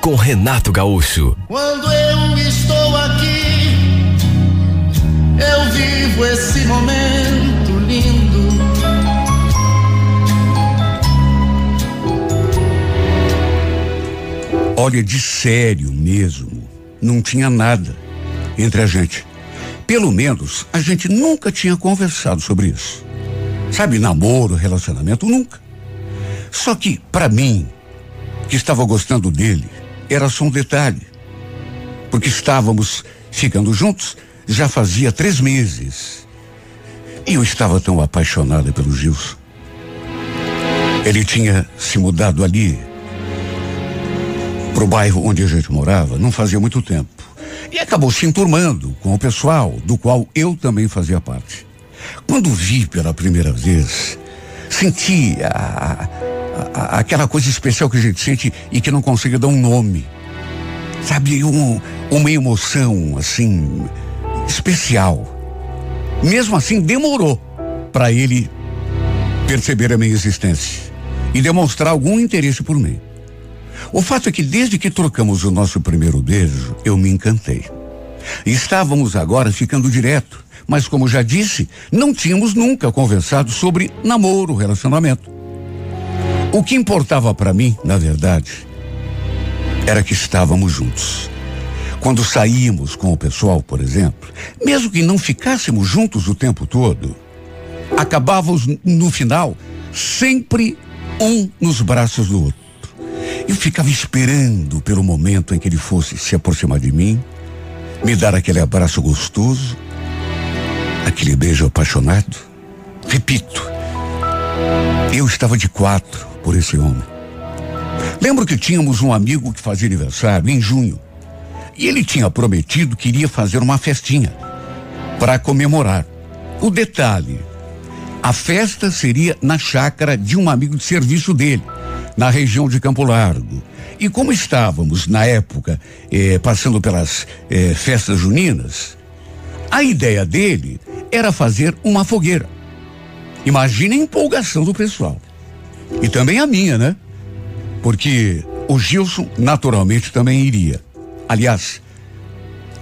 com Renato Gaúcho. Quando eu estou aqui, eu vivo esse momento lindo. Olha, de sério mesmo, não tinha nada entre a gente. Pelo menos a gente nunca tinha conversado sobre isso. Sabe, namoro, relacionamento, nunca. Só que, para mim, que estava gostando dele, era só um detalhe. Porque estávamos ficando juntos já fazia três meses. E eu estava tão apaixonada pelo Gilson. Ele tinha se mudado ali, pro bairro onde a gente morava, não fazia muito tempo. E acabou se enturmando com o pessoal, do qual eu também fazia parte. Quando vi pela primeira vez, senti a, a, aquela coisa especial que a gente sente e que não consegue dar um nome. Sabe, um, uma emoção assim especial. Mesmo assim, demorou para ele perceber a minha existência e demonstrar algum interesse por mim. O fato é que desde que trocamos o nosso primeiro beijo, eu me encantei. Estávamos agora ficando direto, mas como já disse, não tínhamos nunca conversado sobre namoro, relacionamento. O que importava para mim, na verdade, era que estávamos juntos. Quando saímos com o pessoal, por exemplo, mesmo que não ficássemos juntos o tempo todo, acabávamos no final sempre um nos braços do outro. Eu ficava esperando pelo momento em que ele fosse se aproximar de mim, me dar aquele abraço gostoso, aquele beijo apaixonado. Repito, eu estava de quatro por esse homem. Lembro que tínhamos um amigo que fazia aniversário em junho. E ele tinha prometido que iria fazer uma festinha para comemorar. O detalhe: a festa seria na chácara de um amigo de serviço dele, na região de Campo Largo. E como estávamos, na época, eh, passando pelas eh, festas juninas, a ideia dele era fazer uma fogueira. Imagina a empolgação do pessoal. E também a minha, né? Porque o Gilson naturalmente também iria. Aliás,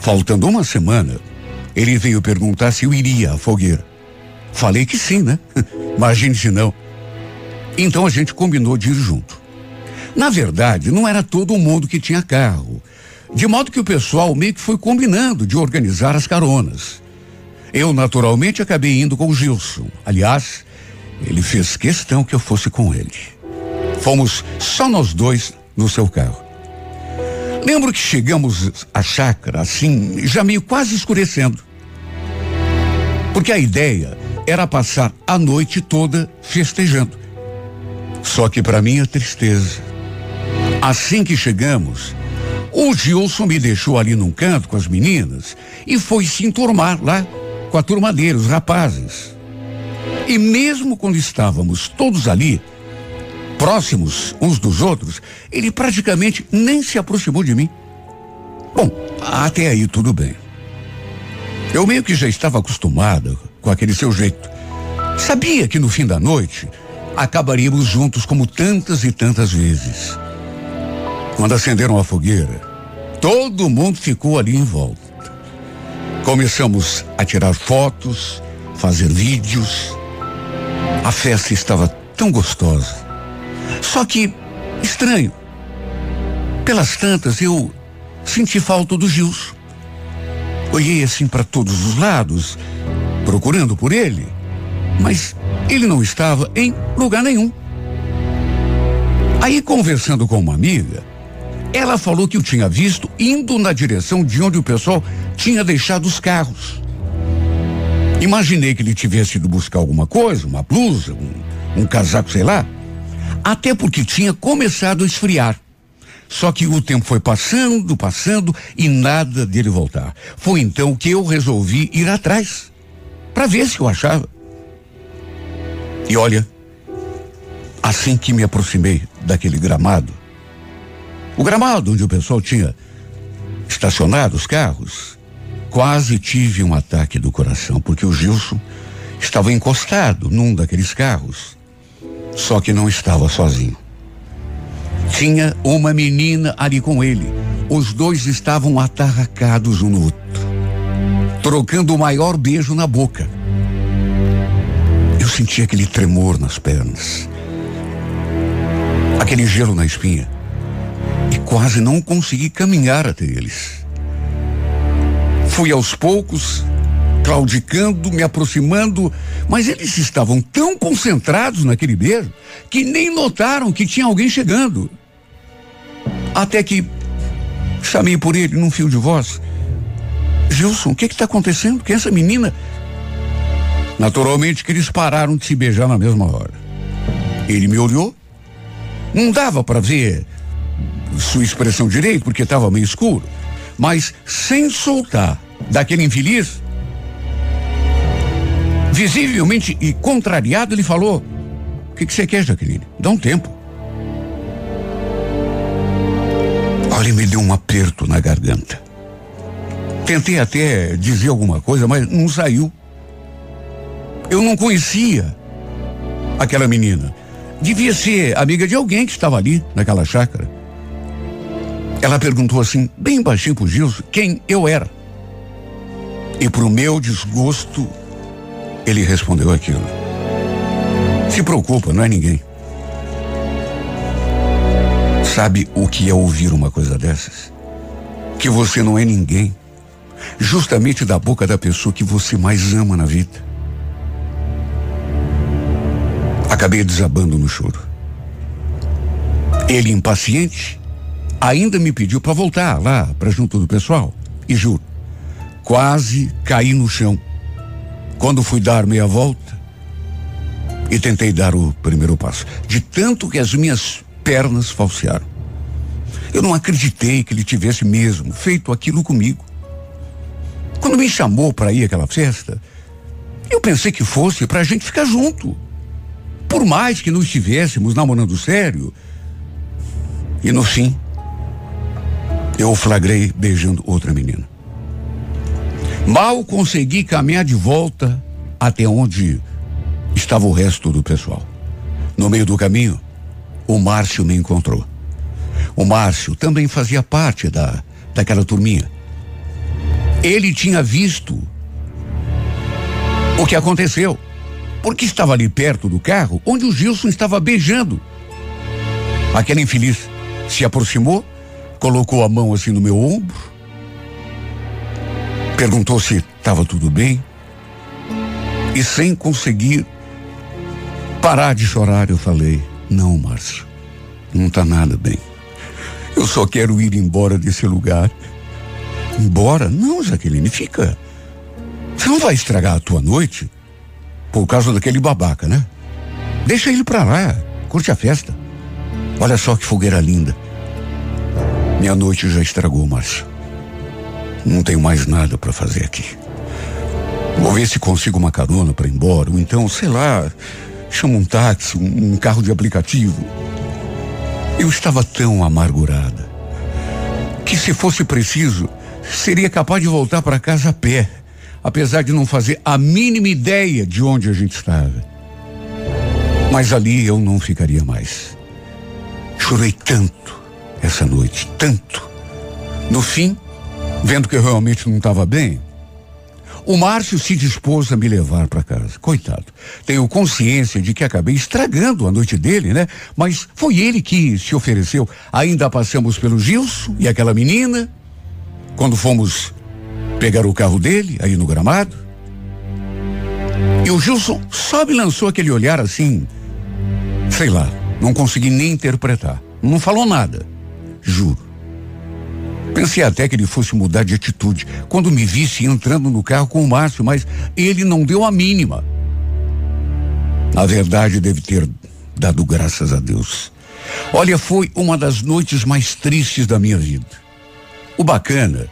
faltando uma semana, ele veio perguntar se eu iria à fogueira. Falei que sim, né? Imagine se não. Então a gente combinou de ir junto. Na verdade, não era todo mundo que tinha carro. De modo que o pessoal meio que foi combinando de organizar as caronas. Eu, naturalmente, acabei indo com o Gilson. Aliás, ele fez questão que eu fosse com ele. Fomos só nós dois no seu carro. Lembro que chegamos à chácara, assim, já meio quase escurecendo. Porque a ideia era passar a noite toda festejando. Só que para minha tristeza, assim que chegamos, o Gilson me deixou ali num canto com as meninas e foi se enturmar lá com a turma dele, os rapazes. E mesmo quando estávamos todos ali, próximos uns dos outros, ele praticamente nem se aproximou de mim. Bom, até aí tudo bem. Eu meio que já estava acostumada com aquele seu jeito. Sabia que no fim da noite acabaríamos juntos como tantas e tantas vezes. Quando acenderam a fogueira, todo mundo ficou ali em volta. Começamos a tirar fotos, fazer vídeos. A festa estava tão gostosa. Só que, estranho. Pelas tantas, eu senti falta do Gilson. Olhei assim para todos os lados, procurando por ele, mas ele não estava em lugar nenhum. Aí, conversando com uma amiga, ela falou que o tinha visto indo na direção de onde o pessoal tinha deixado os carros. Imaginei que ele tivesse ido buscar alguma coisa, uma blusa, um, um casaco, sei lá. Até porque tinha começado a esfriar. Só que o tempo foi passando, passando e nada dele voltar. Foi então que eu resolvi ir atrás para ver se eu achava. E olha, assim que me aproximei daquele gramado, o gramado onde o pessoal tinha estacionado os carros, quase tive um ataque do coração, porque o Gilson estava encostado num daqueles carros, só que não estava sozinho. Tinha uma menina ali com ele. Os dois estavam atarracados um no outro, trocando o maior beijo na boca. Eu senti aquele tremor nas pernas, aquele gelo na espinha, e quase não consegui caminhar até eles. Fui aos poucos, claudicando, me aproximando, mas eles estavam tão concentrados naquele beijo que nem notaram que tinha alguém chegando. Até que chamei por ele num fio de voz. Gilson, o que está acontecendo? Que essa menina. Naturalmente que eles pararam de se beijar na mesma hora. Ele me olhou. Não dava para ver sua expressão direito, porque estava meio escuro. Mas sem soltar daquele infeliz, visivelmente e contrariado, ele falou: O que, que você quer, Jaqueline? Dá um tempo. Olha, me deu um aperto na garganta. Tentei até dizer alguma coisa, mas não saiu. Eu não conhecia aquela menina. Devia ser amiga de alguém que estava ali naquela chácara. Ela perguntou assim, bem baixinho pro Gilson, quem eu era. E pro meu desgosto, ele respondeu aquilo. Se preocupa, não é ninguém. Sabe o que é ouvir uma coisa dessas? Que você não é ninguém, justamente da boca da pessoa que você mais ama na vida. Acabei desabando no choro. Ele, impaciente, ainda me pediu para voltar lá para junto do pessoal. E juro, quase caí no chão. Quando fui dar meia volta e tentei dar o primeiro passo, de tanto que as minhas pernas falsearam. Eu não acreditei que ele tivesse mesmo feito aquilo comigo. Quando me chamou para ir àquela festa, eu pensei que fosse para a gente ficar junto. Por mais que não estivéssemos namorando sério. E no fim, eu o flagrei beijando outra menina. Mal consegui caminhar de volta até onde estava o resto do pessoal. No meio do caminho, o Márcio me encontrou. O Márcio também fazia parte da, daquela turminha. Ele tinha visto o que aconteceu, porque estava ali perto do carro onde o Gilson estava beijando. Aquele infeliz se aproximou, colocou a mão assim no meu ombro, perguntou se estava tudo bem, e sem conseguir parar de chorar, eu falei: Não, Márcio, não está nada bem. Eu só quero ir embora desse lugar. Embora? Não, Jaqueline, fica. Você não vai estragar a tua noite por causa daquele babaca, né? Deixa ele pra lá, curte a festa. Olha só que fogueira linda. Minha noite já estragou, Márcio. Não tenho mais nada para fazer aqui. Vou ver se consigo uma carona para ir embora, ou então, sei lá, chama um táxi, um, um carro de aplicativo. Eu estava tão amargurada que, se fosse preciso, seria capaz de voltar para casa a pé, apesar de não fazer a mínima ideia de onde a gente estava. Mas ali eu não ficaria mais. Chorei tanto essa noite, tanto. No fim, vendo que eu realmente não estava bem, o Márcio se dispôs a me levar para casa. Coitado. Tenho consciência de que acabei estragando a noite dele, né? Mas foi ele que se ofereceu. Ainda passamos pelo Gilson e aquela menina. Quando fomos pegar o carro dele, aí no gramado. E o Gilson só me lançou aquele olhar assim. Sei lá, não consegui nem interpretar. Não falou nada. Juro. Pensei até que ele fosse mudar de atitude quando me visse entrando no carro com o Márcio, mas ele não deu a mínima. Na verdade, deve ter dado graças a Deus Olha, foi uma das noites mais tristes da minha vida. O bacana,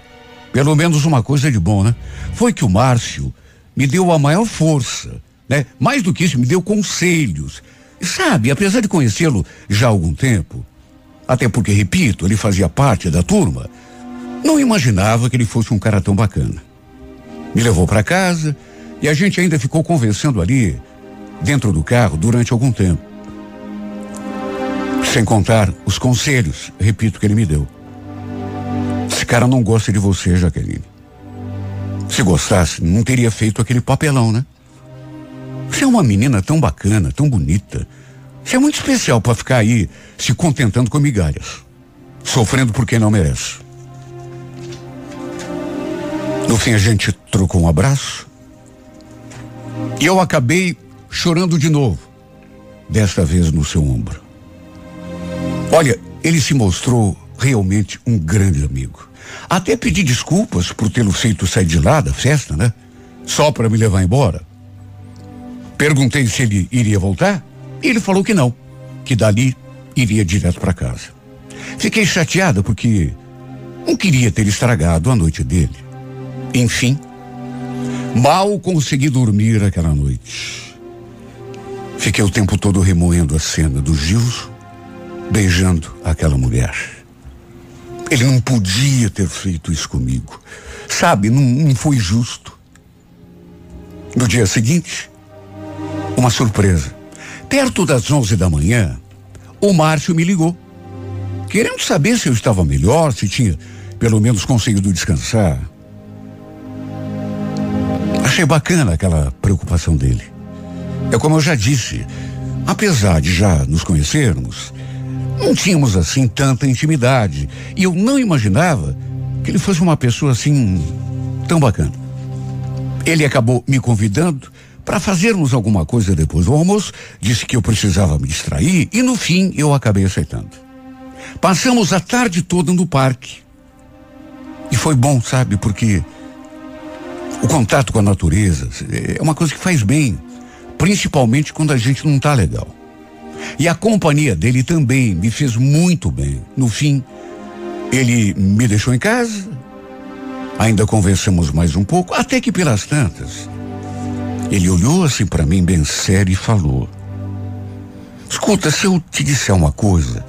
pelo menos uma coisa de bom, né? Foi que o Márcio me deu a maior força, né? Mais do que isso, me deu conselhos. E sabe, apesar de conhecê-lo já há algum tempo, até porque, repito, ele fazia parte da turma, não imaginava que ele fosse um cara tão bacana. Me levou para casa e a gente ainda ficou conversando ali, dentro do carro, durante algum tempo. Sem contar os conselhos, repito, que ele me deu. Esse cara não gosta de você, Jaqueline. Se gostasse, não teria feito aquele papelão, né? Você é uma menina tão bacana, tão bonita. Você é muito especial para ficar aí se contentando com migalhas. Sofrendo por quem não merece. No fim a gente trocou um abraço. E eu acabei chorando de novo. Desta vez no seu ombro. Olha, ele se mostrou realmente um grande amigo. Até pedi desculpas por tê-lo feito sair de lá da festa, né? Só para me levar embora. Perguntei se ele iria voltar e ele falou que não, que dali iria direto para casa. Fiquei chateada porque não queria ter estragado a noite dele. Enfim, mal consegui dormir aquela noite. Fiquei o tempo todo remoendo a cena do Gilson beijando aquela mulher. Ele não podia ter feito isso comigo. Sabe, não, não foi justo. No dia seguinte, uma surpresa. Perto das onze da manhã, o Márcio me ligou, querendo saber se eu estava melhor, se tinha pelo menos conseguido descansar. Achei bacana aquela preocupação dele. É como eu já disse, apesar de já nos conhecermos, não tínhamos assim tanta intimidade. E eu não imaginava que ele fosse uma pessoa assim tão bacana. Ele acabou me convidando para fazermos alguma coisa depois do almoço, disse que eu precisava me distrair e no fim eu acabei aceitando. Passamos a tarde toda no parque. E foi bom, sabe, porque o contato com a natureza é uma coisa que faz bem, principalmente quando a gente não está legal. E a companhia dele também me fez muito bem. No fim, ele me deixou em casa, ainda conversamos mais um pouco, até que pelas tantas, ele olhou assim para mim bem sério e falou: Escuta, se eu te disser uma coisa,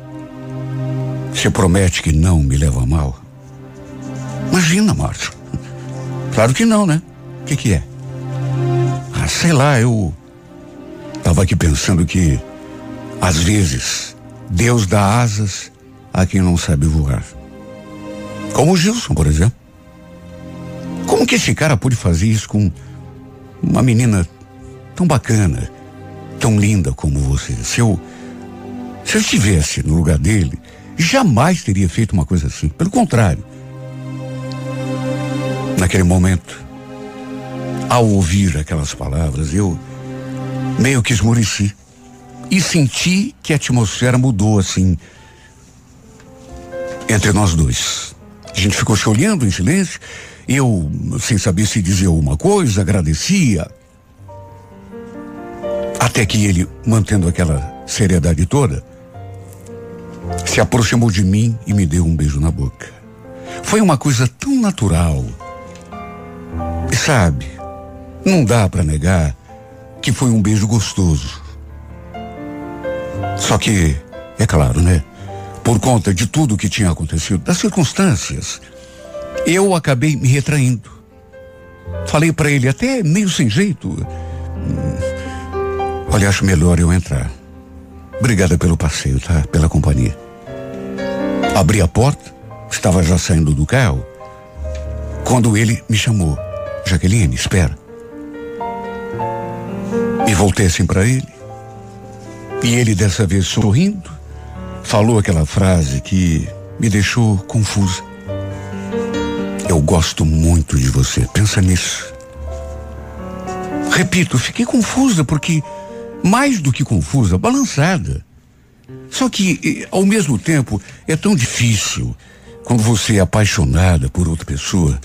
você promete que não me leva mal? Imagina, Márcio. Claro que não, né? O que, que é? Ah, sei lá, eu estava aqui pensando que às vezes, Deus dá asas a quem não sabe voar. Como o Gilson, por exemplo. Como que esse cara pôde fazer isso com uma menina tão bacana, tão linda como você? Se eu, se eu estivesse no lugar dele, jamais teria feito uma coisa assim. Pelo contrário. Naquele momento, ao ouvir aquelas palavras, eu meio que esmoreci e senti que a atmosfera mudou assim entre nós dois. A gente ficou se olhando em silêncio, eu sem saber se dizer alguma coisa, agradecia. Até que ele, mantendo aquela seriedade toda, se aproximou de mim e me deu um beijo na boca. Foi uma coisa tão natural. E sabe, não dá para negar que foi um beijo gostoso. Só que, é claro, né? Por conta de tudo que tinha acontecido, das circunstâncias, eu acabei me retraindo. Falei para ele até meio sem jeito. Hum, olha, acho melhor eu entrar. Obrigada pelo passeio, tá? Pela companhia. Abri a porta, estava já saindo do carro, quando ele me chamou. Jaqueline, espera. E voltei assim para ele. E ele, dessa vez sorrindo, falou aquela frase que me deixou confusa. Eu gosto muito de você, pensa nisso. Repito, fiquei confusa porque, mais do que confusa, balançada. Só que, ao mesmo tempo, é tão difícil quando você é apaixonada por outra pessoa.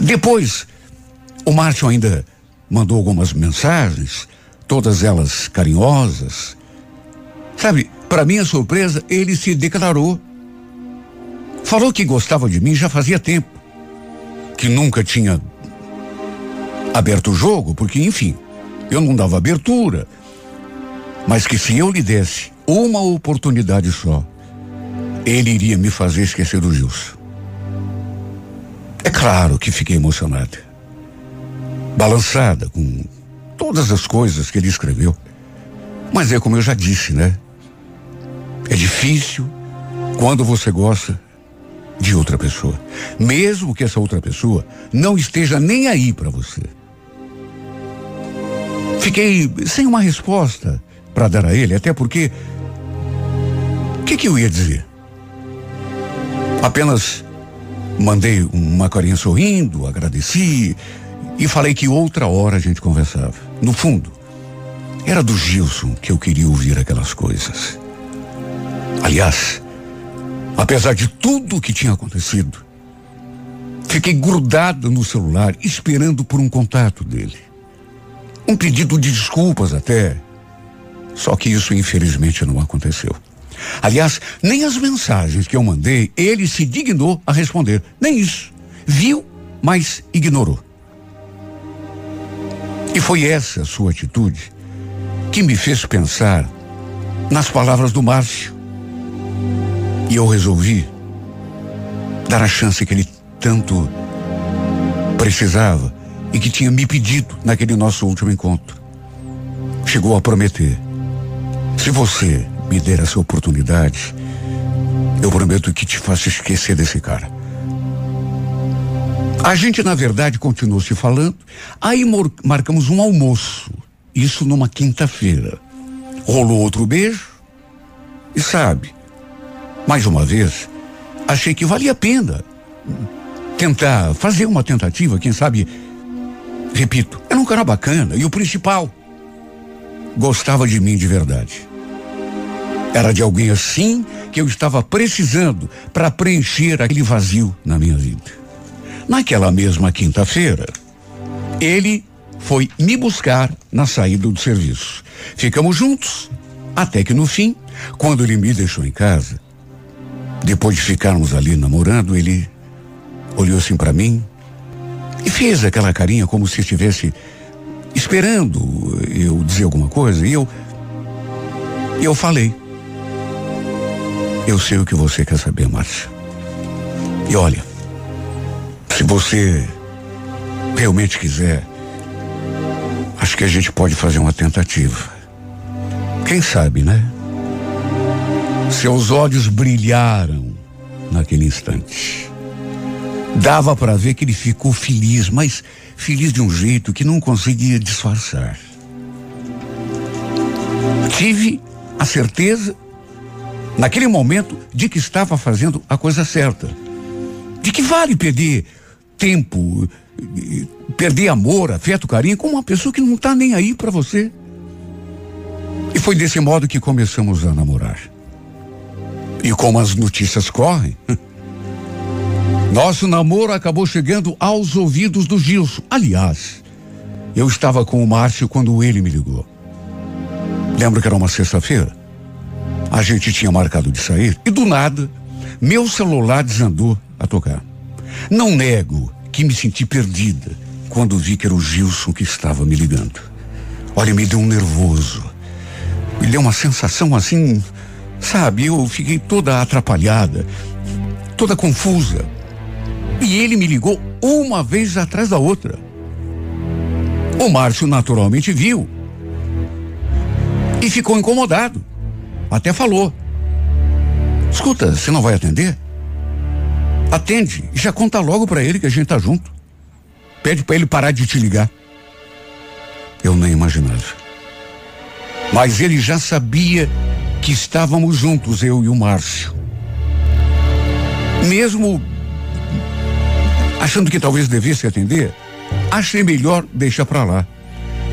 Depois, o Márcio ainda mandou algumas mensagens todas elas carinhosas. Sabe, Para minha surpresa, ele se declarou. Falou que gostava de mim já fazia tempo. Que nunca tinha aberto o jogo, porque, enfim, eu não dava abertura. Mas que se eu lhe desse uma oportunidade só, ele iria me fazer esquecer do Gilson. É claro que fiquei emocionada. Balançada com todas as coisas que ele escreveu. Mas é como eu já disse, né? É difícil quando você gosta de outra pessoa, mesmo que essa outra pessoa não esteja nem aí para você. Fiquei sem uma resposta para dar a ele, até porque o que, que eu ia dizer? Apenas mandei uma carinha sorrindo, agradeci e falei que outra hora a gente conversava. No fundo, era do Gilson que eu queria ouvir aquelas coisas. Aliás, apesar de tudo o que tinha acontecido, fiquei grudado no celular esperando por um contato dele. Um pedido de desculpas até. Só que isso infelizmente não aconteceu. Aliás, nem as mensagens que eu mandei, ele se dignou a responder. Nem isso. Viu, mas ignorou. E foi essa sua atitude que me fez pensar nas palavras do Márcio. E eu resolvi dar a chance que ele tanto precisava e que tinha me pedido naquele nosso último encontro. Chegou a prometer: se você me der essa oportunidade, eu prometo que te faço esquecer desse cara. A gente, na verdade, continuou se falando. Aí marcamos um almoço. Isso numa quinta-feira. Rolou outro beijo. E sabe, mais uma vez, achei que valia a pena tentar fazer uma tentativa, quem sabe, repito, era um cara bacana e o principal, gostava de mim de verdade. Era de alguém assim que eu estava precisando para preencher aquele vazio na minha vida. Naquela mesma quinta-feira, ele foi me buscar na saída do serviço. Ficamos juntos, até que no fim, quando ele me deixou em casa, depois de ficarmos ali namorando, ele olhou assim para mim e fez aquela carinha como se estivesse esperando eu dizer alguma coisa. E eu, eu falei. Eu sei o que você quer saber, Márcia. E olha, se você realmente quiser, acho que a gente pode fazer uma tentativa. Quem sabe, né? Seus olhos brilharam naquele instante. Dava para ver que ele ficou feliz, mas feliz de um jeito que não conseguia disfarçar. Tive a certeza naquele momento, de que estava fazendo a coisa certa. De que vale perder tempo, perder amor, afeto, carinho com uma pessoa que não está nem aí para você. E foi desse modo que começamos a namorar. E como as notícias correm, nosso namoro acabou chegando aos ouvidos do Gilson. Aliás, eu estava com o Márcio quando ele me ligou. Lembro que era uma sexta-feira? A gente tinha marcado de sair e do nada, meu celular desandou a tocar. Não nego que me senti perdida quando vi que era o Gilson que estava me ligando. Olha, me deu um nervoso. Me deu uma sensação assim, sabe? Eu fiquei toda atrapalhada, toda confusa. E ele me ligou uma vez atrás da outra. O Márcio naturalmente viu e ficou incomodado. Até falou. Escuta, você não vai atender? Atende e já conta logo para ele que a gente tá junto. Pede para ele parar de te ligar. Eu nem imaginava. Mas ele já sabia que estávamos juntos, eu e o Márcio. Mesmo achando que talvez devesse atender, achei melhor deixar para lá.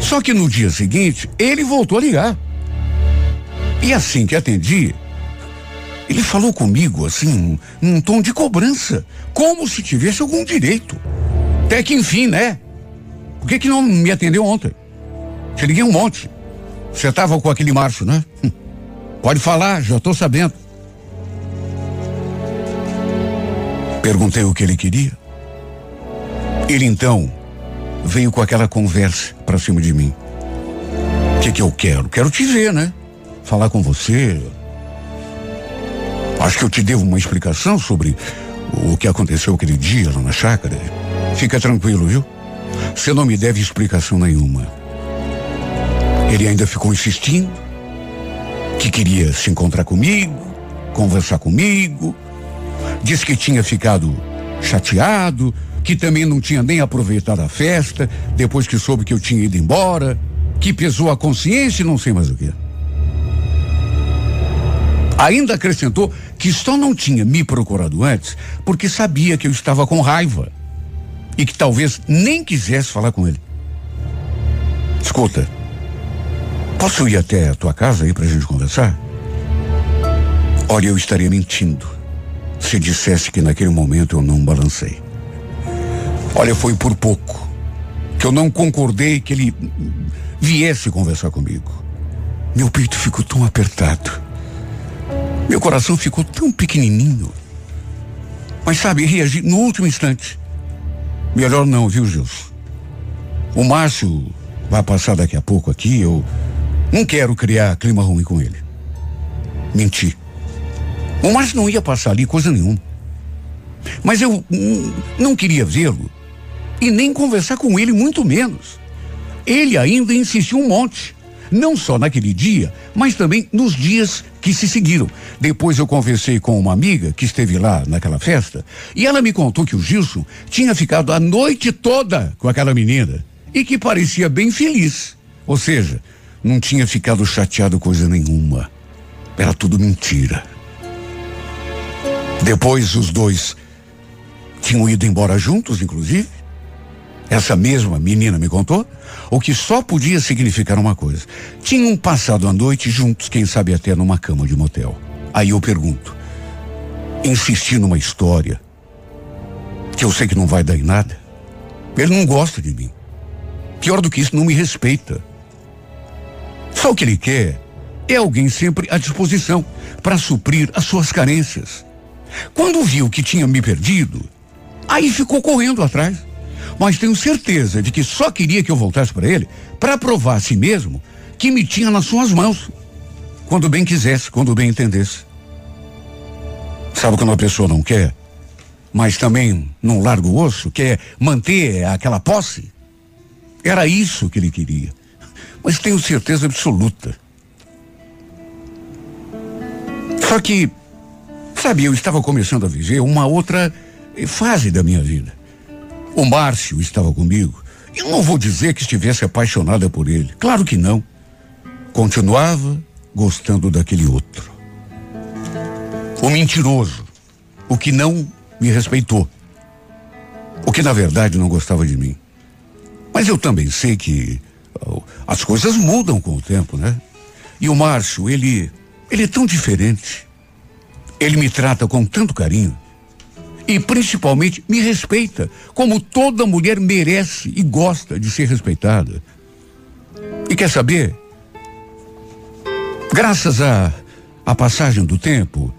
Só que no dia seguinte, ele voltou a ligar. E assim que atendi, ele falou comigo assim, num tom de cobrança, como se tivesse algum direito. Até que enfim, né? Por que, que não me atendeu ontem? Te liguei um monte. Você estava com aquele Márcio, né? Pode falar, já estou sabendo. Perguntei o que ele queria. Ele então veio com aquela conversa para cima de mim. O que, que eu quero? Quero te ver, né? Falar com você. Acho que eu te devo uma explicação sobre o que aconteceu aquele dia lá na chácara. Fica tranquilo, viu? Você não me deve explicação nenhuma. Ele ainda ficou insistindo que queria se encontrar comigo, conversar comigo. Disse que tinha ficado chateado, que também não tinha nem aproveitado a festa, depois que soube que eu tinha ido embora, que pesou a consciência e não sei mais o que. Ainda acrescentou que só não tinha me procurado antes porque sabia que eu estava com raiva e que talvez nem quisesse falar com ele. Escuta, posso ir até a tua casa aí pra gente conversar? Olha, eu estaria mentindo se dissesse que naquele momento eu não balancei. Olha, foi por pouco que eu não concordei que ele viesse conversar comigo. Meu peito ficou tão apertado. Meu coração ficou tão pequenininho. Mas sabe, reagi no último instante. Melhor não, viu, Gilson? O Márcio vai passar daqui a pouco aqui. Eu não quero criar clima ruim com ele. Menti. O Márcio não ia passar ali coisa nenhuma. Mas eu não queria vê-lo e nem conversar com ele, muito menos. Ele ainda insistiu um monte. Não só naquele dia, mas também nos dias que se seguiram. Depois eu conversei com uma amiga que esteve lá naquela festa e ela me contou que o Gilson tinha ficado a noite toda com aquela menina e que parecia bem feliz. Ou seja, não tinha ficado chateado coisa nenhuma. Era tudo mentira. Depois os dois tinham ido embora juntos, inclusive. Essa mesma menina me contou o que só podia significar uma coisa. Tinham passado a noite juntos, quem sabe até numa cama de motel. Aí eu pergunto: insistir numa história que eu sei que não vai dar em nada? Ele não gosta de mim. Pior do que isso, não me respeita. Só o que ele quer é alguém sempre à disposição para suprir as suas carências. Quando viu que tinha me perdido, aí ficou correndo atrás mas tenho certeza de que só queria que eu voltasse para ele para provar a si mesmo que me tinha nas suas mãos, quando bem quisesse, quando bem entendesse. Sabe quando a pessoa não quer, mas também não larga o osso, quer manter aquela posse? Era isso que ele queria. Mas tenho certeza absoluta. Só que, sabe, eu estava começando a viver uma outra fase da minha vida. O Márcio estava comigo. Eu não vou dizer que estivesse apaixonada por ele. Claro que não. Continuava gostando daquele outro. O mentiroso. O que não me respeitou. O que na verdade não gostava de mim. Mas eu também sei que as coisas mudam com o tempo, né? E o Márcio, ele, ele é tão diferente. Ele me trata com tanto carinho e principalmente me respeita, como toda mulher merece e gosta de ser respeitada. E quer saber? Graças à a, a passagem do tempo,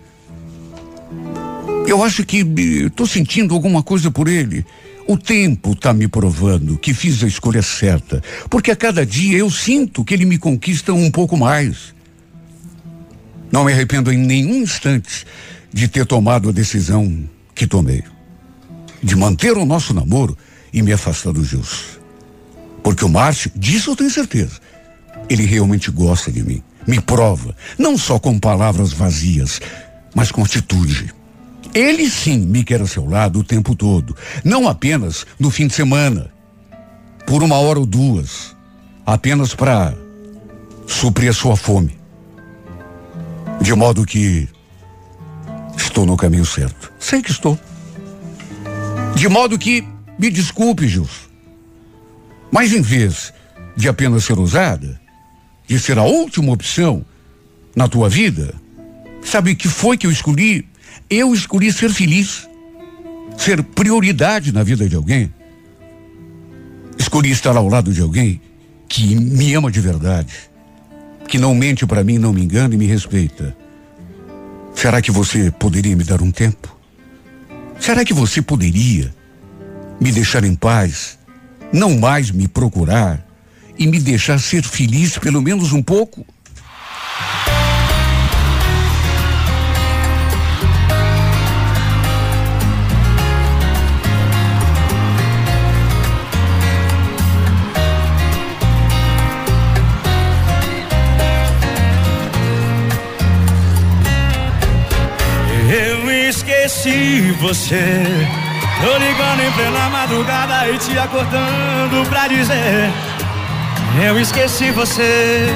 eu acho que estou sentindo alguma coisa por ele. O tempo está me provando que fiz a escolha certa, porque a cada dia eu sinto que ele me conquista um pouco mais. Não me arrependo em nenhum instante de ter tomado a decisão que tomei de manter o nosso namoro e me afastar do Gilson. Porque o Márcio, disso eu tenho certeza, ele realmente gosta de mim. Me prova, não só com palavras vazias, mas com atitude. Ele sim me quer ao seu lado o tempo todo, não apenas no fim de semana, por uma hora ou duas, apenas para suprir a sua fome. De modo que estou no caminho certo. Sei que estou. De modo que, me desculpe, Gilson, mas em vez de apenas ser usada, de ser a última opção na tua vida, sabe que foi que eu escolhi? Eu escolhi ser feliz, ser prioridade na vida de alguém. Escolhi estar ao lado de alguém que me ama de verdade, que não mente para mim, não me engana e me respeita. Será que você poderia me dar um tempo? Será que você poderia me deixar em paz, não mais me procurar e me deixar ser feliz pelo menos um pouco? Esqueci você. Tô ligando em plena madrugada e te acordando pra dizer: Eu esqueci você.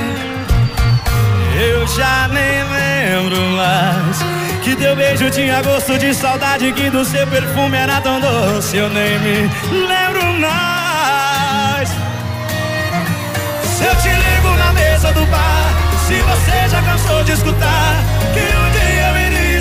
Eu já nem lembro mais. Que teu beijo tinha gosto de saudade, que do seu perfume era tão doce. Eu nem me lembro mais. Se eu te ligo na mesa do bar, se você já cansou de escutar, que eu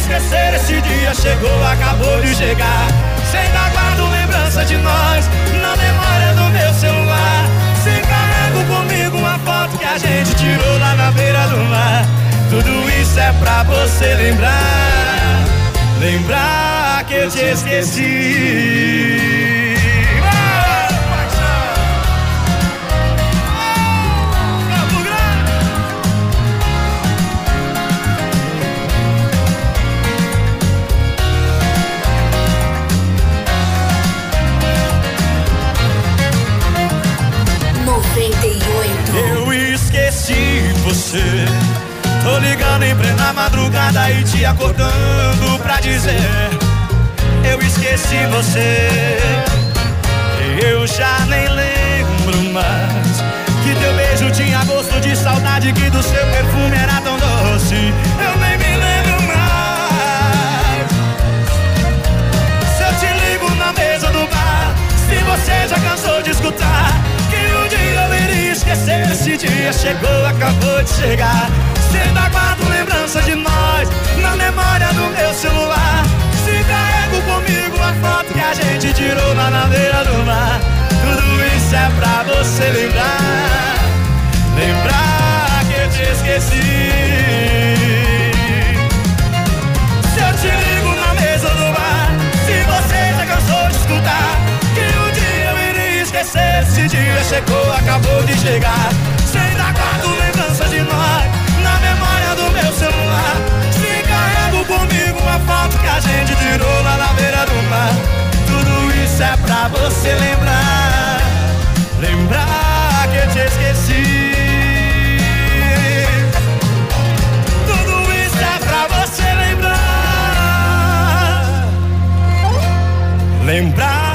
esquecer. Esse dia chegou, acabou de chegar. Se ainda guardo lembrança de nós na memória do meu celular. Se carrego comigo uma foto que a gente tirou lá na beira do mar. Tudo isso é pra você lembrar. Lembrar que eu te esqueci. Você. Tô ligando em plena madrugada e te acordando pra dizer: Eu esqueci você. Eu já nem lembro mais. Que teu beijo tinha gosto de saudade, que do seu perfume era tão doce. Eu nem me lembro mais. Se eu te ligo na mesa do bar, se você já cansou de escutar, esquecer. Esse dia chegou, acabou de chegar. Se ainda guardo lembrança de nós na memória do meu celular. Se carrego comigo a foto que a gente tirou lá na beira do mar. Tudo isso é pra você lembrar. Lembrar que eu te esqueci. Se eu te esquecer. Esse dia chegou, acabou de chegar. Se ainda guardo lembrança de nós na memória do meu celular. Se carrego comigo uma foto que a gente tirou lá na beira do mar. Tudo isso é pra você lembrar. Lembrar que eu te esqueci. É. Lembrar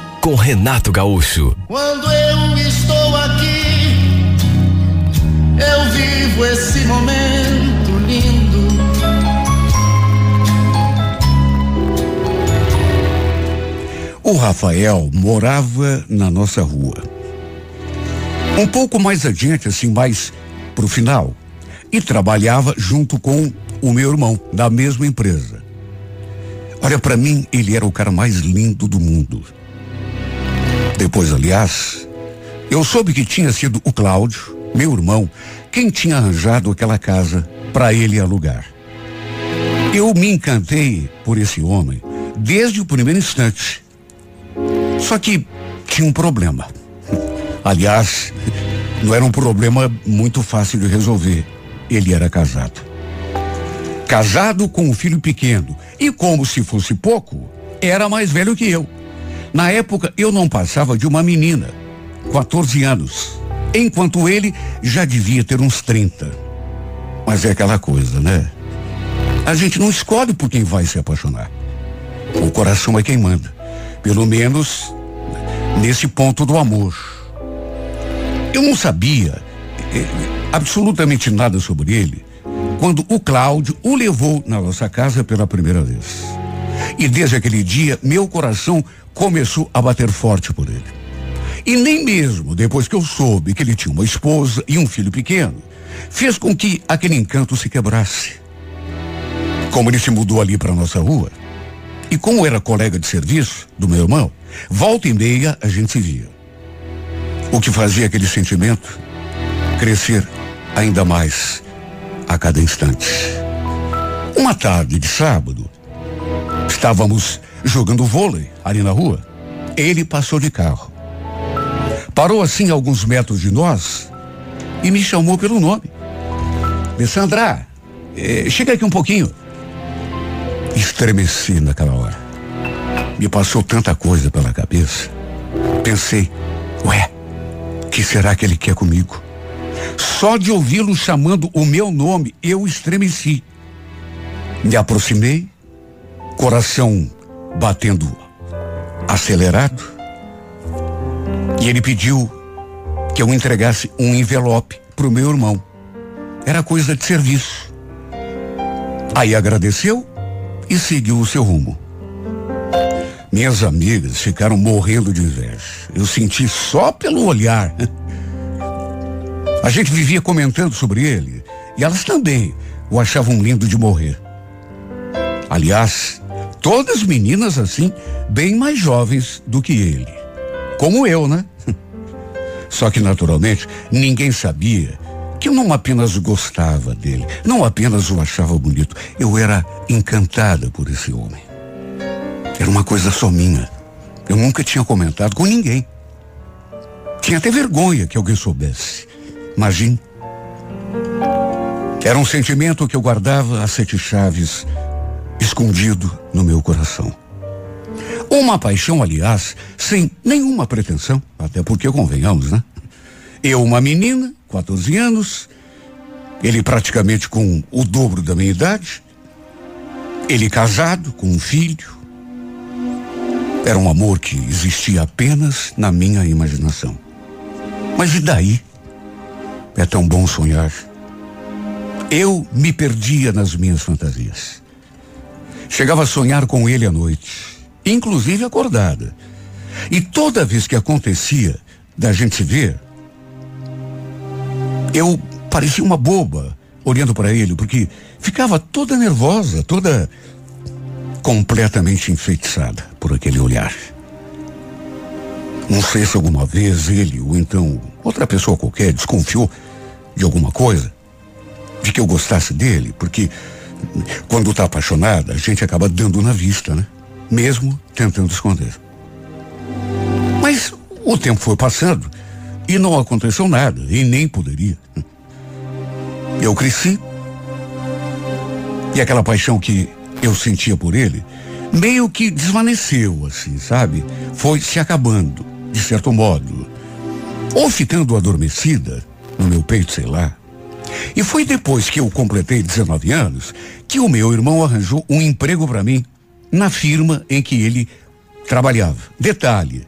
com Renato Gaúcho. Quando eu estou aqui, eu vivo esse momento lindo. O Rafael morava na nossa rua. Um pouco mais adiante, assim, mais pro final. E trabalhava junto com o meu irmão, da mesma empresa. Olha, para mim, ele era o cara mais lindo do mundo. Depois, aliás, eu soube que tinha sido o Cláudio, meu irmão, quem tinha arranjado aquela casa para ele alugar. Eu me encantei por esse homem desde o primeiro instante. Só que tinha um problema. Aliás, não era um problema muito fácil de resolver. Ele era casado. Casado com um filho pequeno. E como se fosse pouco, era mais velho que eu. Na época, eu não passava de uma menina, 14 anos, enquanto ele já devia ter uns 30. Mas é aquela coisa, né? A gente não escolhe por quem vai se apaixonar. O coração é quem manda. Pelo menos nesse ponto do amor. Eu não sabia eh, absolutamente nada sobre ele quando o Cláudio o levou na nossa casa pela primeira vez. E desde aquele dia, meu coração começou a bater forte por ele. E nem mesmo depois que eu soube que ele tinha uma esposa e um filho pequeno, fez com que aquele encanto se quebrasse. Como ele se mudou ali para nossa rua, e como era colega de serviço do meu irmão, volta e meia a gente se via. O que fazia aquele sentimento crescer ainda mais a cada instante. Uma tarde de sábado, estávamos jogando vôlei ali na rua. Ele passou de carro. Parou assim a alguns metros de nós e me chamou pelo nome. Alessandra, eh, chega aqui um pouquinho. Estremeci naquela hora. Me passou tanta coisa pela cabeça. Pensei, ué, que será que ele quer comigo? Só de ouvi-lo chamando o meu nome, eu estremeci. Me aproximei, coração batendo acelerado. E ele pediu que eu entregasse um envelope para o meu irmão. Era coisa de serviço. Aí agradeceu e seguiu o seu rumo. Minhas amigas ficaram morrendo de inveja. Eu senti só pelo olhar. A gente vivia comentando sobre ele e elas também o achavam lindo de morrer. Aliás, todas meninas assim, bem mais jovens do que ele. Como eu, né? Só que naturalmente ninguém sabia que eu não apenas gostava dele, não apenas o achava bonito, eu era encantada por esse homem. Era uma coisa só minha. Eu nunca tinha comentado com ninguém. Tinha até vergonha que alguém soubesse. Imagine. Era um sentimento que eu guardava a sete chaves, escondido no meu coração. Uma paixão, aliás, sem nenhuma pretensão, até porque convenhamos, né? Eu, uma menina, 14 anos, ele praticamente com o dobro da minha idade, ele casado, com um filho. Era um amor que existia apenas na minha imaginação. Mas e daí? É tão bom sonhar. Eu me perdia nas minhas fantasias. Chegava a sonhar com ele à noite, inclusive acordada. E toda vez que acontecia da gente se ver, eu parecia uma boba olhando para ele, porque ficava toda nervosa, toda completamente enfeitiçada por aquele olhar. Não sei se alguma vez ele, ou então outra pessoa qualquer, desconfiou de alguma coisa, de que eu gostasse dele, porque quando está apaixonada, a gente acaba dando na vista, né? Mesmo tentando esconder. Mas o tempo foi passando e não aconteceu nada, e nem poderia. Eu cresci. E aquela paixão que eu sentia por ele, meio que desvaneceu, assim, sabe? Foi se acabando, de certo modo. Ou ficando adormecida no meu peito, sei lá. E foi depois que eu completei 19 anos que o meu irmão arranjou um emprego para mim na firma em que ele trabalhava. Detalhe: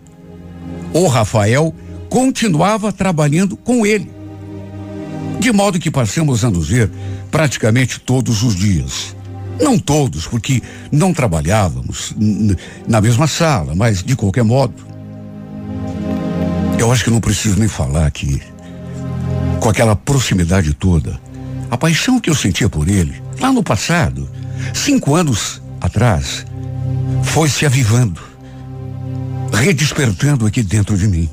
o Rafael continuava trabalhando com ele. De modo que passamos a nos ver praticamente todos os dias. Não todos, porque não trabalhávamos na mesma sala, mas de qualquer modo. Eu acho que não preciso nem falar que, com aquela proximidade toda, a paixão que eu sentia por ele, lá no passado, cinco anos atrás, foi se avivando, redespertando aqui dentro de mim.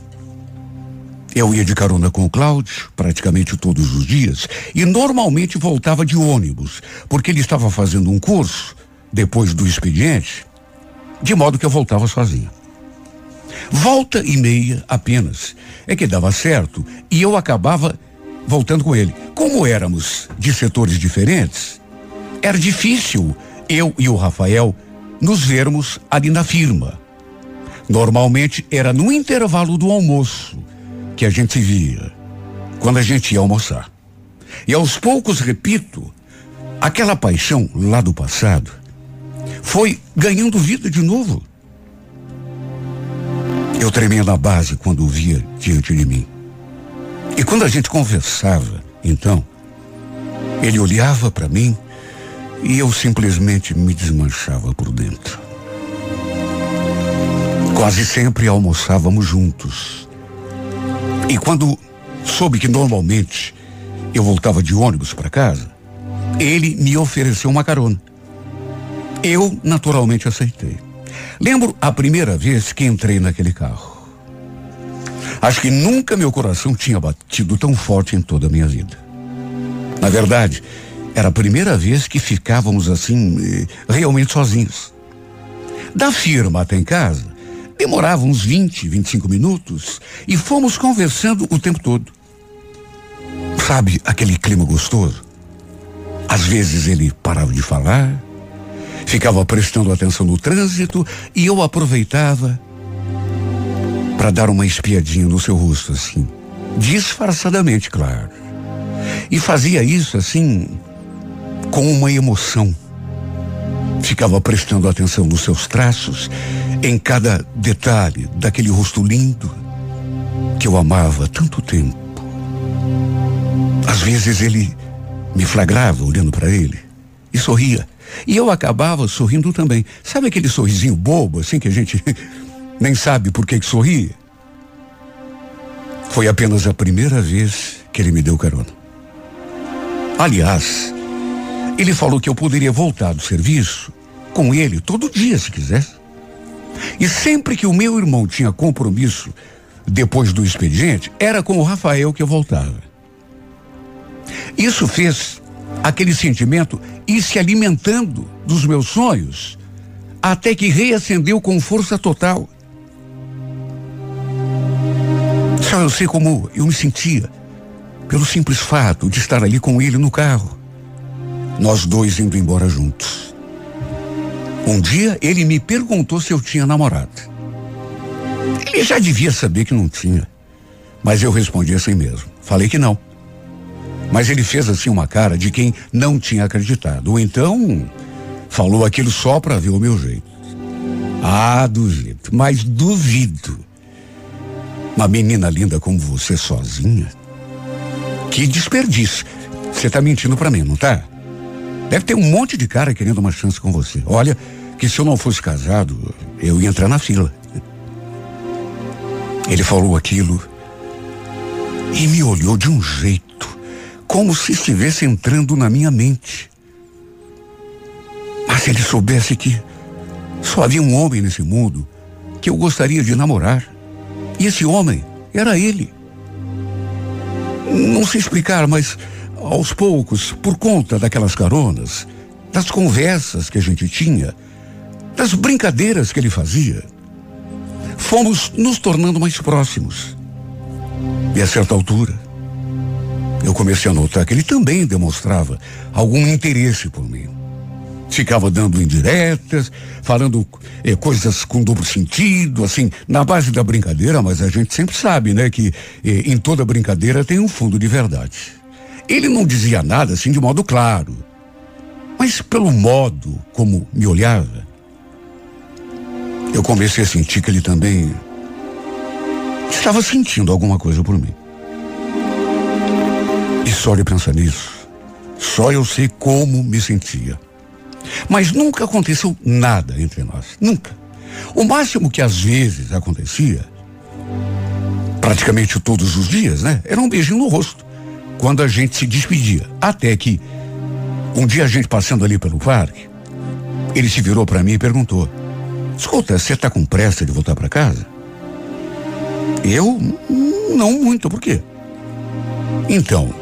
Eu ia de carona com o Cláudio praticamente todos os dias e normalmente voltava de ônibus, porque ele estava fazendo um curso depois do expediente, de modo que eu voltava sozinho. Volta e meia apenas é que dava certo e eu acabava voltando com ele. Como éramos de setores diferentes, era difícil eu e o Rafael nos vermos ali na firma. Normalmente era no intervalo do almoço que a gente via quando a gente ia almoçar. E aos poucos, repito, aquela paixão lá do passado foi ganhando vida de novo. Eu tremia na base quando o via diante de mim. E quando a gente conversava, então, ele olhava para mim e eu simplesmente me desmanchava por dentro. Quase sempre almoçávamos juntos. E quando soube que normalmente eu voltava de ônibus para casa, ele me ofereceu uma carona. Eu, naturalmente, aceitei. Lembro a primeira vez que entrei naquele carro. Acho que nunca meu coração tinha batido tão forte em toda a minha vida. Na verdade, era a primeira vez que ficávamos assim, eh, realmente sozinhos. Da firma até em casa, demorava uns 20, 25 minutos e fomos conversando o tempo todo. Sabe aquele clima gostoso? Às vezes ele parava de falar, ficava prestando atenção no trânsito e eu aproveitava para dar uma espiadinha no seu rosto, assim, disfarçadamente, claro. E fazia isso assim, com uma emoção. Ficava prestando atenção nos seus traços, em cada detalhe daquele rosto lindo que eu amava há tanto tempo. Às vezes ele me flagrava olhando para ele e sorria. E eu acabava sorrindo também. Sabe aquele sorrisinho bobo, assim, que a gente nem sabe por que, que sorri. Foi apenas a primeira vez que ele me deu carona. Aliás, ele falou que eu poderia voltar do serviço com ele todo dia se quisesse. E sempre que o meu irmão tinha compromisso depois do expediente, era com o Rafael que eu voltava. Isso fez aquele sentimento ir se alimentando dos meus sonhos, até que reacendeu com força total. Só eu sei como eu me sentia, pelo simples fato de estar ali com ele no carro. Nós dois indo embora juntos. Um dia ele me perguntou se eu tinha namorado. Ele já devia saber que não tinha. Mas eu respondi assim mesmo. Falei que não. Mas ele fez assim uma cara de quem não tinha acreditado. Ou então falou aquilo só para ver o meu jeito. Ah, duvido. Mas duvido uma menina linda como você sozinha? Que desperdício. Você tá mentindo para mim, não tá? Deve ter um monte de cara querendo uma chance com você. Olha, que se eu não fosse casado, eu ia entrar na fila. Ele falou aquilo e me olhou de um jeito, como se estivesse entrando na minha mente. Mas se ele soubesse que só havia um homem nesse mundo que eu gostaria de namorar. E esse homem era ele. Não sei explicar, mas aos poucos, por conta daquelas caronas, das conversas que a gente tinha, das brincadeiras que ele fazia, fomos nos tornando mais próximos. E a certa altura, eu comecei a notar que ele também demonstrava algum interesse por mim ficava dando indiretas, falando eh, coisas com duplo sentido, assim, na base da brincadeira, mas a gente sempre sabe, né, que eh, em toda brincadeira tem um fundo de verdade. Ele não dizia nada assim de modo claro, mas pelo modo como me olhava, eu comecei a sentir que ele também estava sentindo alguma coisa por mim. E só de pensar nisso, só eu sei como me sentia. Mas nunca aconteceu nada entre nós. Nunca. O máximo que às vezes acontecia, praticamente todos os dias, né? Era um beijinho no rosto. Quando a gente se despedia. Até que, um dia a gente passando ali pelo parque, ele se virou para mim e perguntou: Escuta, você tá com pressa de voltar para casa? Eu, não muito, por quê? Então,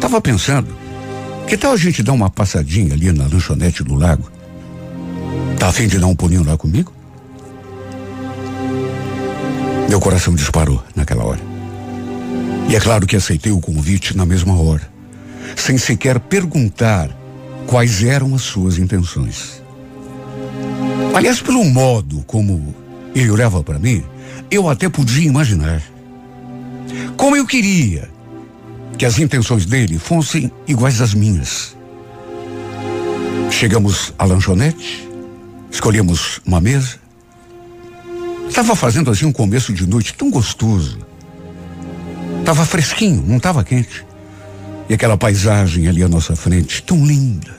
tava pensando que tal a gente dar uma passadinha ali na lanchonete do lago? Tá afim de dar um pulinho lá comigo? Meu coração disparou naquela hora. E é claro que aceitei o convite na mesma hora, sem sequer perguntar quais eram as suas intenções. Aliás, pelo modo como ele olhava para mim, eu até podia imaginar. Como eu queria que as intenções dele fossem iguais às minhas. Chegamos à lanchonete, escolhemos uma mesa. Estava fazendo assim um começo de noite tão gostoso. Tava fresquinho, não tava quente. E aquela paisagem ali à nossa frente, tão linda,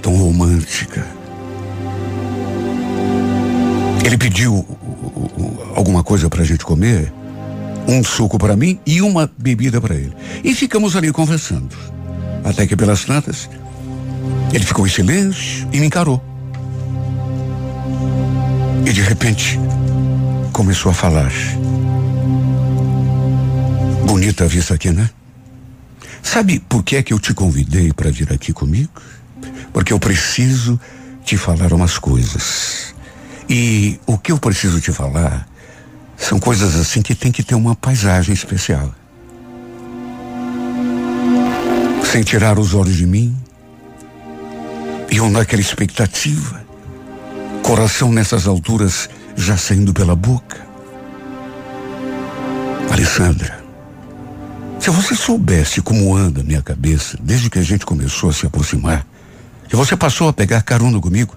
tão romântica. Ele pediu alguma coisa pra gente comer, um suco para mim e uma bebida para ele. E ficamos ali conversando. Até que pelas tantas, ele ficou em silêncio e me encarou. E de repente, começou a falar. Bonita a vista aqui, né? Sabe por que é que eu te convidei para vir aqui comigo? Porque eu preciso te falar umas coisas. E o que eu preciso te falar são coisas assim que tem que ter uma paisagem especial. Sem tirar os olhos de mim, e eu naquela expectativa, coração nessas alturas já saindo pela boca. Alessandra, se você soubesse como anda minha cabeça desde que a gente começou a se aproximar, que você passou a pegar carona comigo,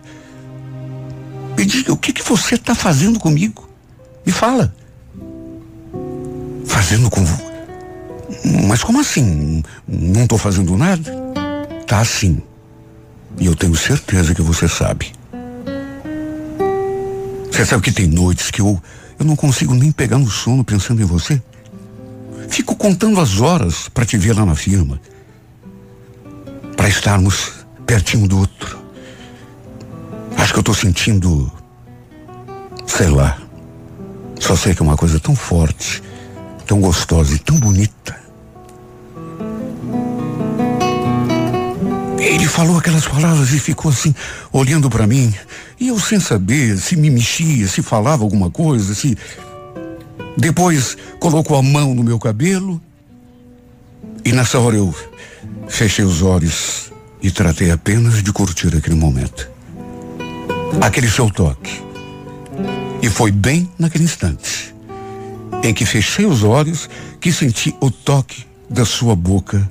me diga o que, que você está fazendo comigo. Me fala. Fazendo com. Mas como assim? Não estou fazendo nada? Tá assim. E eu tenho certeza que você sabe. Você sabe que tem noites que eu, eu não consigo nem pegar no sono pensando em você? Fico contando as horas para te ver lá na firma. Para estarmos pertinho do outro. Acho que eu tô sentindo. Sei lá. Só sei que é uma coisa tão forte, tão gostosa e tão bonita. Ele falou aquelas palavras e ficou assim, olhando para mim. E eu sem saber se me mexia, se falava alguma coisa, se. Depois colocou a mão no meu cabelo. E nessa hora eu fechei os olhos e tratei apenas de curtir aquele momento. Aquele seu toque. E foi bem naquele instante em que fechei os olhos que senti o toque da sua boca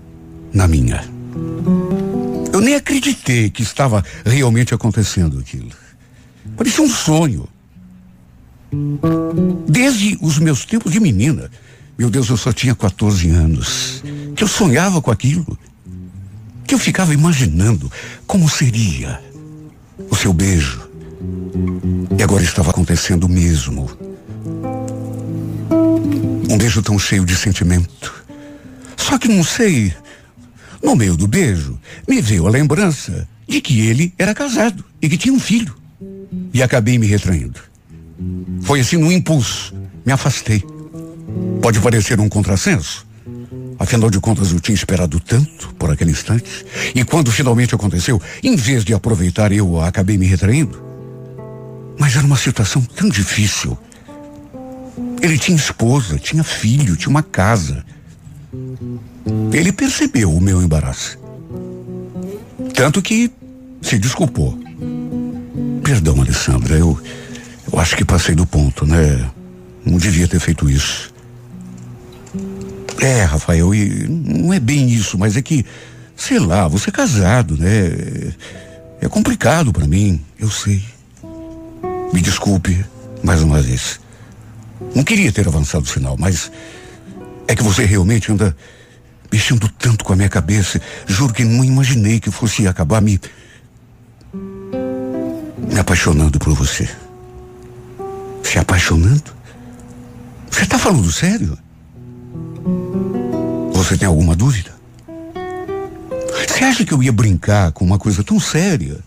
na minha. Eu nem acreditei que estava realmente acontecendo aquilo. Parecia um sonho. Desde os meus tempos de menina, meu Deus, eu só tinha 14 anos, que eu sonhava com aquilo, que eu ficava imaginando como seria o seu beijo. E agora estava acontecendo mesmo. Um beijo tão cheio de sentimento. Só que não sei, no meio do beijo, me veio a lembrança de que ele era casado e que tinha um filho. E acabei me retraindo. Foi assim num impulso. Me afastei. Pode parecer um contrassenso. Afinal de contas, eu tinha esperado tanto por aquele instante. E quando finalmente aconteceu, em vez de aproveitar, eu acabei me retraindo. Mas era uma situação tão difícil. Ele tinha esposa, tinha filho, tinha uma casa. Ele percebeu o meu embaraço. Tanto que se desculpou. Perdão, Alessandra, eu, eu acho que passei do ponto, né? Não devia ter feito isso. É, Rafael, e não é bem isso, mas é que, sei lá, você é casado, né? É complicado para mim, eu sei. Me desculpe mais uma vez. Não queria ter avançado o sinal, mas é que você realmente anda mexendo tanto com a minha cabeça. Juro que não imaginei que fosse acabar me. me apaixonando por você. Se apaixonando? Você está falando sério? Você tem alguma dúvida? Você acha que eu ia brincar com uma coisa tão séria?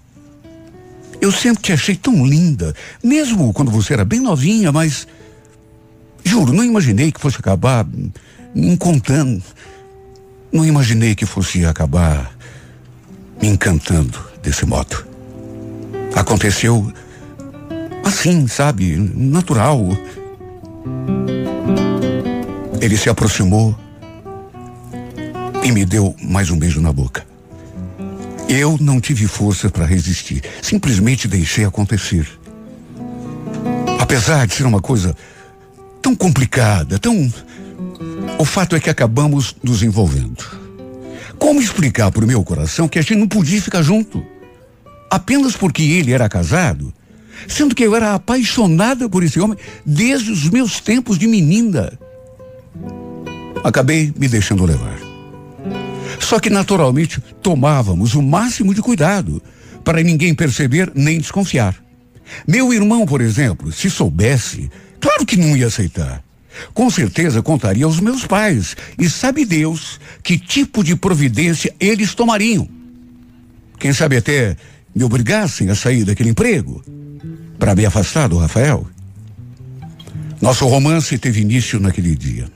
Eu sempre te achei tão linda, mesmo quando você era bem novinha, mas. Juro, não imaginei que fosse acabar me encontrando. Não imaginei que fosse acabar me encantando desse modo. Aconteceu assim, sabe? Natural. Ele se aproximou e me deu mais um beijo na boca. Eu não tive força para resistir. Simplesmente deixei acontecer. Apesar de ser uma coisa tão complicada, tão. O fato é que acabamos nos envolvendo. Como explicar para o meu coração que a gente não podia ficar junto? Apenas porque ele era casado? Sendo que eu era apaixonada por esse homem desde os meus tempos de menina. Acabei me deixando levar. Só que naturalmente tomávamos o máximo de cuidado para ninguém perceber nem desconfiar. Meu irmão, por exemplo, se soubesse, claro que não ia aceitar. Com certeza contaria aos meus pais e sabe Deus que tipo de providência eles tomariam. Quem sabe até me obrigassem a sair daquele emprego para me afastar do Rafael. Nosso romance teve início naquele dia.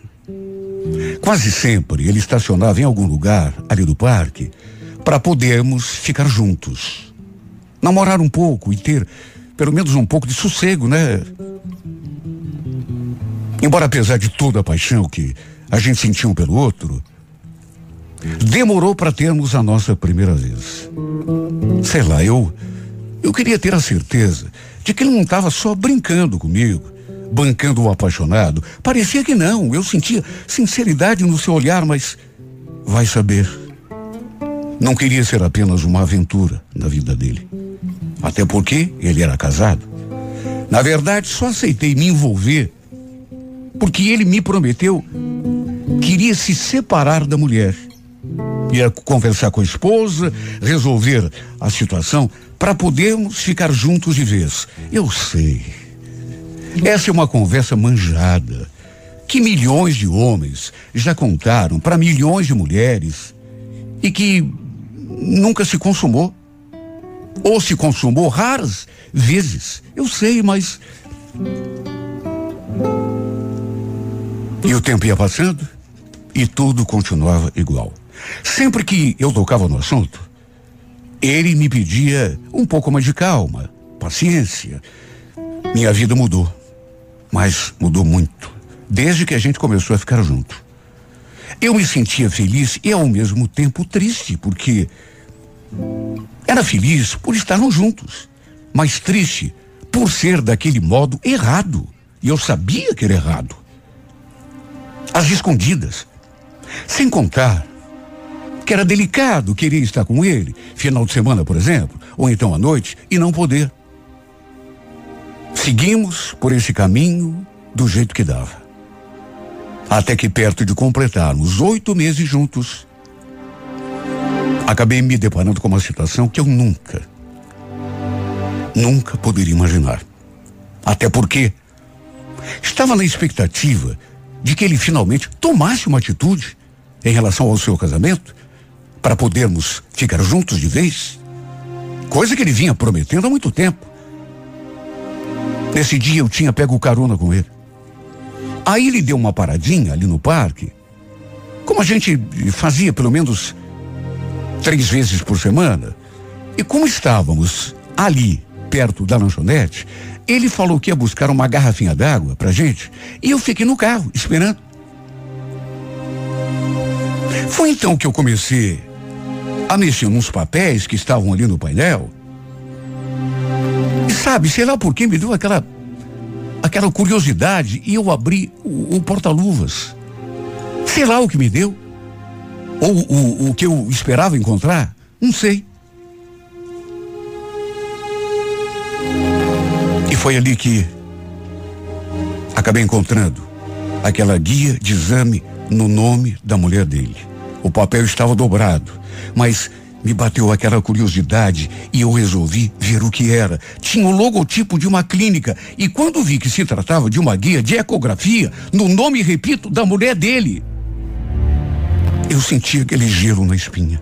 Quase sempre ele estacionava em algum lugar ali do parque para podermos ficar juntos. Namorar um pouco e ter pelo menos um pouco de sossego, né? Embora apesar de toda a paixão que a gente sentia um pelo outro, demorou para termos a nossa primeira vez. Sei lá, eu eu queria ter a certeza de que ele não estava só brincando comigo, bancando o apaixonado. Parecia que não, eu sentia sinceridade no seu olhar, mas vai saber. Não queria ser apenas uma aventura na vida dele. Até porque ele era casado. Na verdade, só aceitei me envolver porque ele me prometeu que iria se separar da mulher. Ia conversar com a esposa, resolver a situação para podermos ficar juntos de vez. Eu sei. Essa é uma conversa manjada que milhões de homens já contaram para milhões de mulheres e que nunca se consumou. Ou se consumou raras vezes. Eu sei, mas e o tempo ia passando e tudo continuava igual. Sempre que eu tocava no assunto, ele me pedia um pouco mais de calma, paciência. Minha vida mudou, mas mudou muito, desde que a gente começou a ficar junto. Eu me sentia feliz e ao mesmo tempo triste, porque era feliz por estarmos juntos, mas triste por ser daquele modo errado. E eu sabia que era errado às escondidas. Sem contar que era delicado querer estar com ele, final de semana, por exemplo, ou então à noite, e não poder. Seguimos por esse caminho do jeito que dava. Até que perto de completarmos oito meses juntos, acabei me deparando com uma situação que eu nunca, nunca poderia imaginar. Até porque estava na expectativa de que ele finalmente tomasse uma atitude em relação ao seu casamento para podermos ficar juntos de vez. Coisa que ele vinha prometendo há muito tempo. Nesse dia eu tinha pego carona com ele. Aí ele deu uma paradinha ali no parque, como a gente fazia pelo menos três vezes por semana. E como estávamos ali, perto da lanchonete, ele falou que ia buscar uma garrafinha d'água pra gente e eu fiquei no carro esperando. Foi então que eu comecei a mexer nos papéis que estavam ali no painel. E sabe, sei lá por que me deu aquela aquela curiosidade e eu abri o, o porta-luvas. Sei lá o que me deu. Ou o, o que eu esperava encontrar, não sei. foi ali que acabei encontrando aquela guia de exame no nome da mulher dele. O papel estava dobrado, mas me bateu aquela curiosidade e eu resolvi ver o que era. Tinha o logotipo de uma clínica e quando vi que se tratava de uma guia de ecografia, no nome, repito, da mulher dele, eu senti aquele gelo na espinha.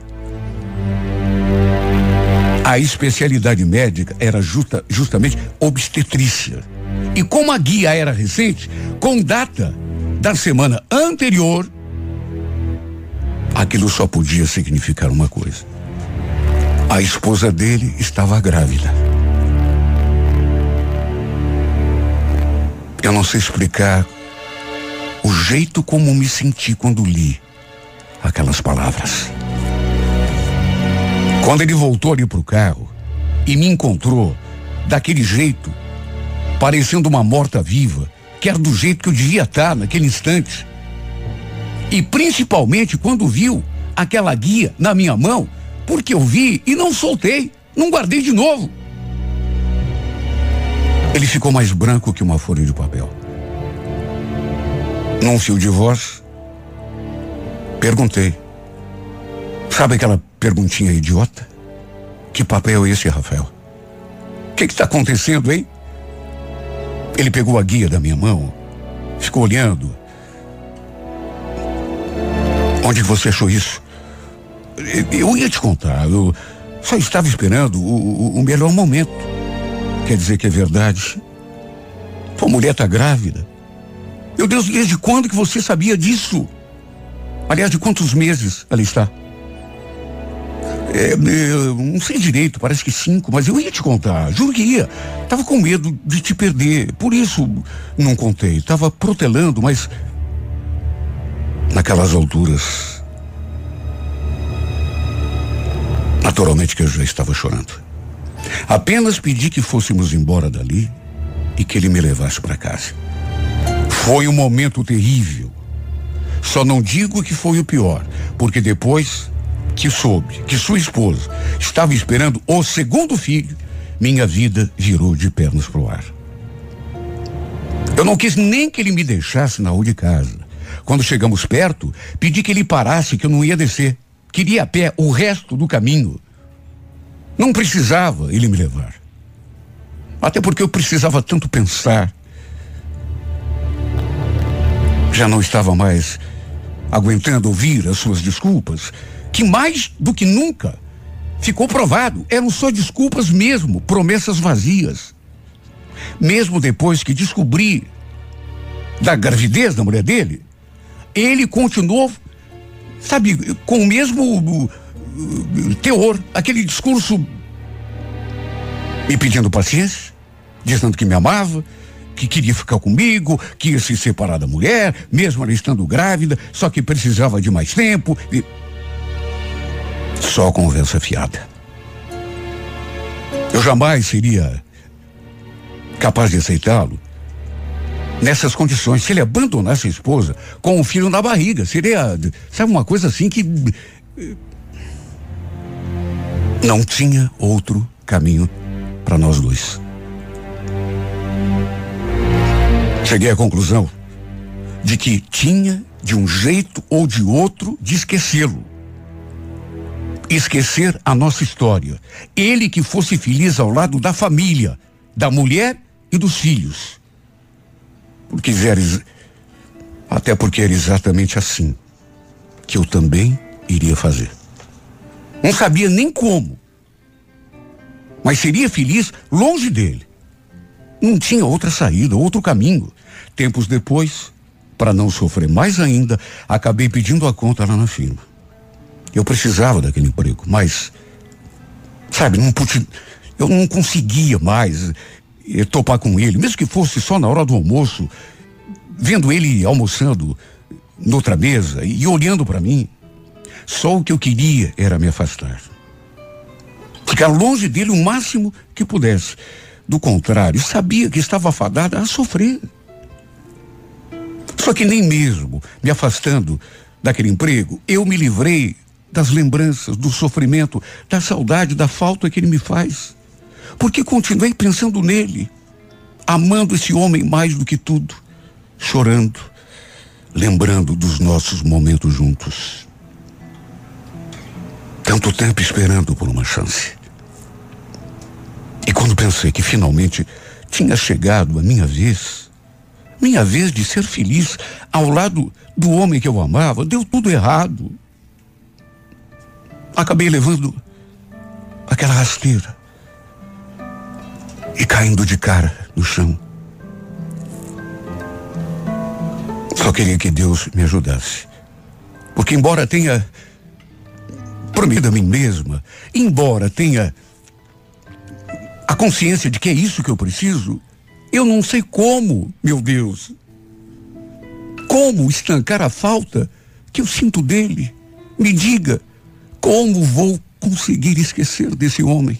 A especialidade médica era justa, justamente obstetrícia. E como a guia era recente, com data da semana anterior, aquilo só podia significar uma coisa. A esposa dele estava grávida. Eu não sei explicar o jeito como me senti quando li aquelas palavras. Quando ele voltou ali pro carro e me encontrou daquele jeito, parecendo uma morta-viva, que era do jeito que eu devia estar naquele instante. E principalmente quando viu aquela guia na minha mão, porque eu vi e não soltei, não guardei de novo. Ele ficou mais branco que uma folha de papel. Num fio de voz, Perguntei. Sabe aquela perguntinha idiota? Que papel é esse, Rafael? O que está acontecendo, hein? Ele pegou a guia da minha mão, ficou olhando. Onde você achou isso? Eu ia te contar, eu só estava esperando o, o melhor momento. Quer dizer que é verdade? Tua mulher está grávida. Meu Deus, desde quando que você sabia disso? Aliás, de quantos meses ela está? É, não sei direito, parece que cinco, mas eu ia te contar, juro que ia. Tava com medo de te perder, por isso não contei. Tava protelando, mas naquelas alturas. Naturalmente que eu já estava chorando. Apenas pedi que fôssemos embora dali e que ele me levasse para casa. Foi um momento terrível. Só não digo que foi o pior, porque depois que soube que sua esposa estava esperando o segundo filho, minha vida virou de pernas pro ar. Eu não quis nem que ele me deixasse na rua de casa. Quando chegamos perto, pedi que ele parasse, que eu não ia descer. Queria a pé o resto do caminho. Não precisava ele me levar. Até porque eu precisava tanto pensar. Já não estava mais aguentando ouvir as suas desculpas, que mais do que nunca ficou provado, eram só desculpas mesmo, promessas vazias. Mesmo depois que descobri da gravidez da mulher dele, ele continuou, sabe, com o mesmo teor, aquele discurso me pedindo paciência, dizendo que me amava, que queria ficar comigo, que ia se separar da mulher, mesmo ela estando grávida, só que precisava de mais tempo. E... Só conversa fiada. Eu jamais seria capaz de aceitá-lo nessas condições. Se ele abandonasse a esposa com o filho na barriga, seria, sabe, uma coisa assim que. Não tinha outro caminho para nós dois. Cheguei à conclusão de que tinha, de um jeito ou de outro, de esquecê-lo. Esquecer a nossa história. Ele que fosse feliz ao lado da família, da mulher e dos filhos. Porque eres, até porque era exatamente assim que eu também iria fazer. Não sabia nem como, mas seria feliz longe dele. Não tinha outra saída, outro caminho. Tempos depois, para não sofrer mais ainda, acabei pedindo a conta lá na firma. Eu precisava daquele emprego, mas, sabe, não eu não conseguia mais eh, topar com ele, mesmo que fosse só na hora do almoço, vendo ele almoçando noutra mesa e olhando para mim. Só o que eu queria era me afastar. Ficar longe dele o máximo que pudesse. Do contrário, sabia que estava fadada a sofrer. Só que nem mesmo me afastando daquele emprego, eu me livrei das lembranças, do sofrimento, da saudade, da falta que ele me faz. Porque continuei pensando nele, amando esse homem mais do que tudo, chorando, lembrando dos nossos momentos juntos. Tanto tempo esperando por uma chance. E quando pensei que finalmente tinha chegado a minha vez, minha vez de ser feliz ao lado do homem que eu amava, deu tudo errado. Acabei levando aquela rasteira e caindo de cara no chão. Só queria que Deus me ajudasse. Porque, embora tenha prometido a mim mesma, embora tenha a consciência de que é isso que eu preciso, eu não sei como, meu Deus. Como estancar a falta que eu sinto dele? Me diga, como vou conseguir esquecer desse homem?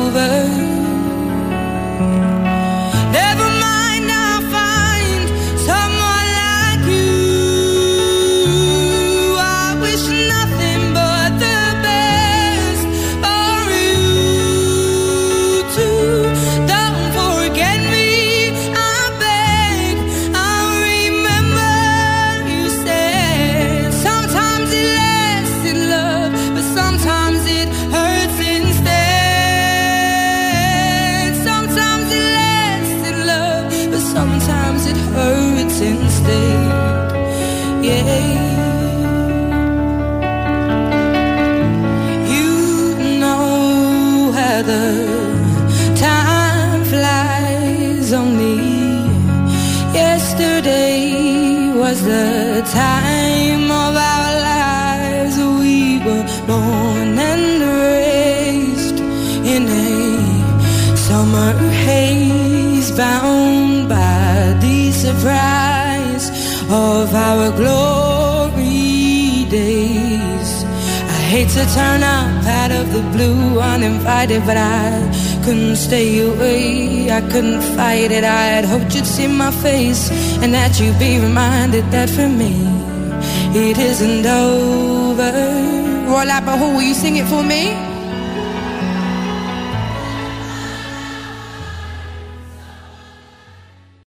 Of our glory days. I hate to turn up out of the blue uninvited, but I couldn't stay away. I couldn't fight it. I had hoped you'd see my face and that you'd be reminded that for me it isn't over. Roy Lapper, will you sing it for me?